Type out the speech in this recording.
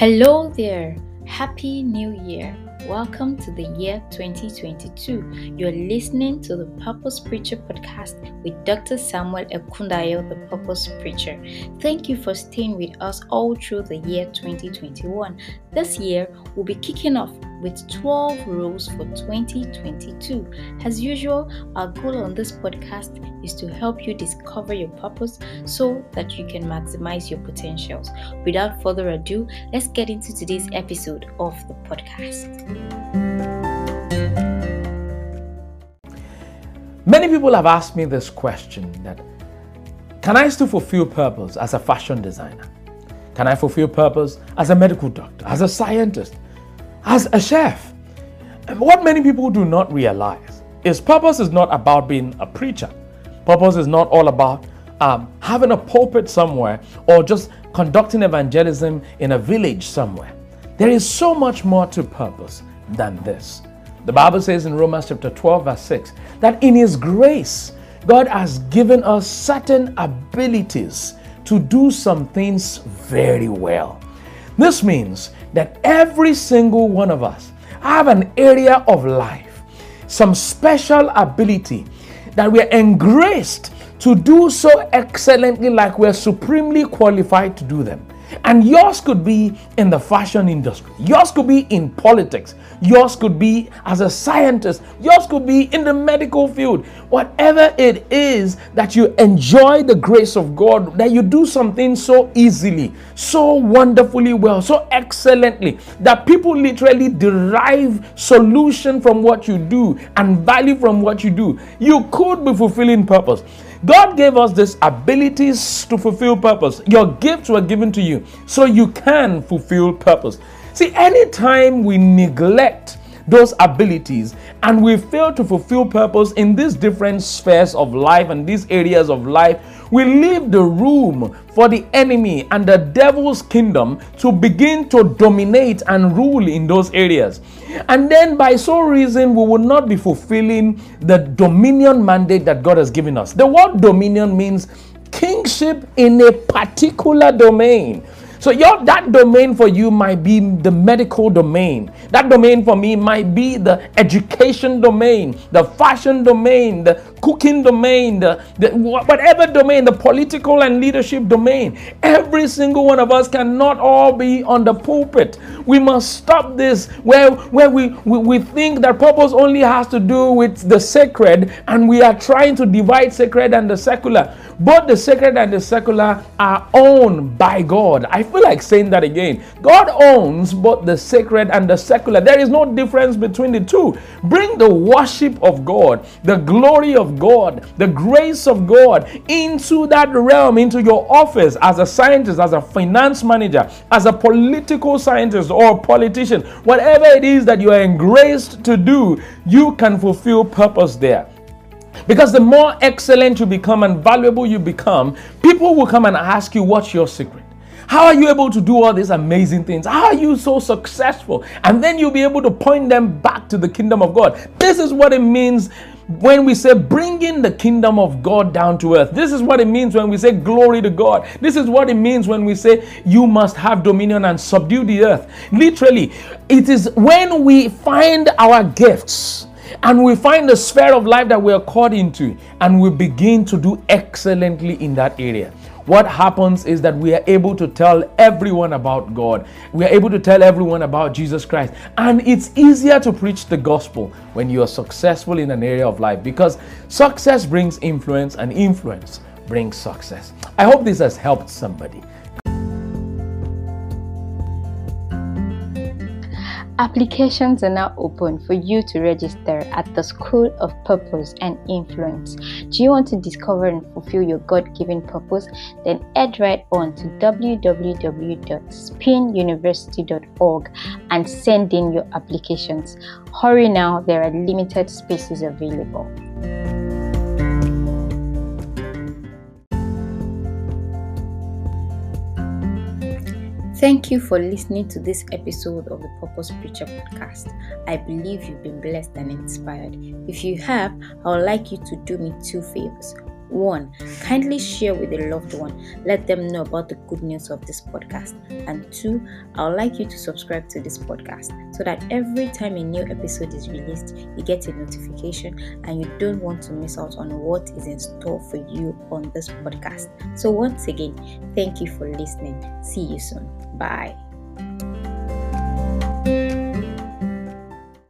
Hello there. Happy New Year. Welcome to the year 2022. You're listening to the Purpose Preacher podcast with Dr. Samuel Ekundayo, the Purpose Preacher. Thank you for staying with us all through the year 2021. This year, we'll be kicking off with 12 rules for 2022. As usual, our goal on this podcast is to help you discover your purpose so that you can maximize your potentials. Without further ado, let's get into today's episode of the podcast. Many people have asked me this question that can I still fulfill purpose as a fashion designer? Can I fulfill purpose as a medical doctor, as a scientist, as a chef? What many people do not realize is purpose is not about being a preacher. Purpose is not all about um, having a pulpit somewhere or just conducting evangelism in a village somewhere. There is so much more to purpose than this. The Bible says in Romans chapter 12, verse 6, that in His grace, God has given us certain abilities to do some things very well. This means that every single one of us have an area of life, some special ability that we are engraced to do so excellently, like we're supremely qualified to do them. And yours could be in the fashion industry. Yours could be in politics. Yours could be as a scientist. Yours could be in the medical field. Whatever it is that you enjoy the grace of God, that you do something so easily, so wonderfully well, so excellently, that people literally derive solution from what you do and value from what you do. You could be fulfilling purpose. God gave us these abilities to fulfill purpose. Your gifts were given to you so you can fulfill purpose. See, anytime we neglect those abilities and we fail to fulfill purpose in these different spheres of life and these areas of life, we leave the room for the enemy and the devil's kingdom to begin to dominate and rule in those areas. And then, by so reason, we will not be fulfilling the dominion mandate that God has given us. The word dominion means kingship in a particular domain. So your that domain for you might be the medical domain. That domain for me might be the education domain, the fashion domain, the cooking domain, the, the whatever domain, the political and leadership domain. Every single one of us cannot all be on the pulpit. We must stop this where where we, we, we think that purpose only has to do with the sacred and we are trying to divide sacred and the secular. Both the sacred and the secular are owned by God. I feel like saying that again. God owns both the sacred and the secular. There is no difference between the two. Bring the worship of God, the glory of God, the grace of God into that realm, into your office as a scientist, as a finance manager, as a political scientist or politician. Whatever it is that you are engraced to do, you can fulfill purpose there. Because the more excellent you become and valuable you become, people will come and ask you, What's your secret? How are you able to do all these amazing things? How are you so successful? And then you'll be able to point them back to the kingdom of God. This is what it means when we say bringing the kingdom of God down to earth. This is what it means when we say glory to God. This is what it means when we say you must have dominion and subdue the earth. Literally, it is when we find our gifts and we find the sphere of life that we are called into and we begin to do excellently in that area what happens is that we are able to tell everyone about God. We are able to tell everyone about Jesus Christ. And it's easier to preach the gospel when you are successful in an area of life because success brings influence and influence brings success. I hope this has helped somebody. Applications are now open for you to register at the School of Purpose and Influence. Do you want to discover and fulfill your God given purpose? Then head right on to www.spinuniversity.org and send in your applications. Hurry now, there are limited spaces available. Thank you for listening to this episode of the Purpose Preacher podcast. I believe you've been blessed and inspired. If you have, I would like you to do me two favors. One, kindly share with a loved one. Let them know about the good news of this podcast. And two, I would like you to subscribe to this podcast so that every time a new episode is released, you get a notification and you don't want to miss out on what is in store for you on this podcast. So, once again, thank you for listening. See you soon. Bye.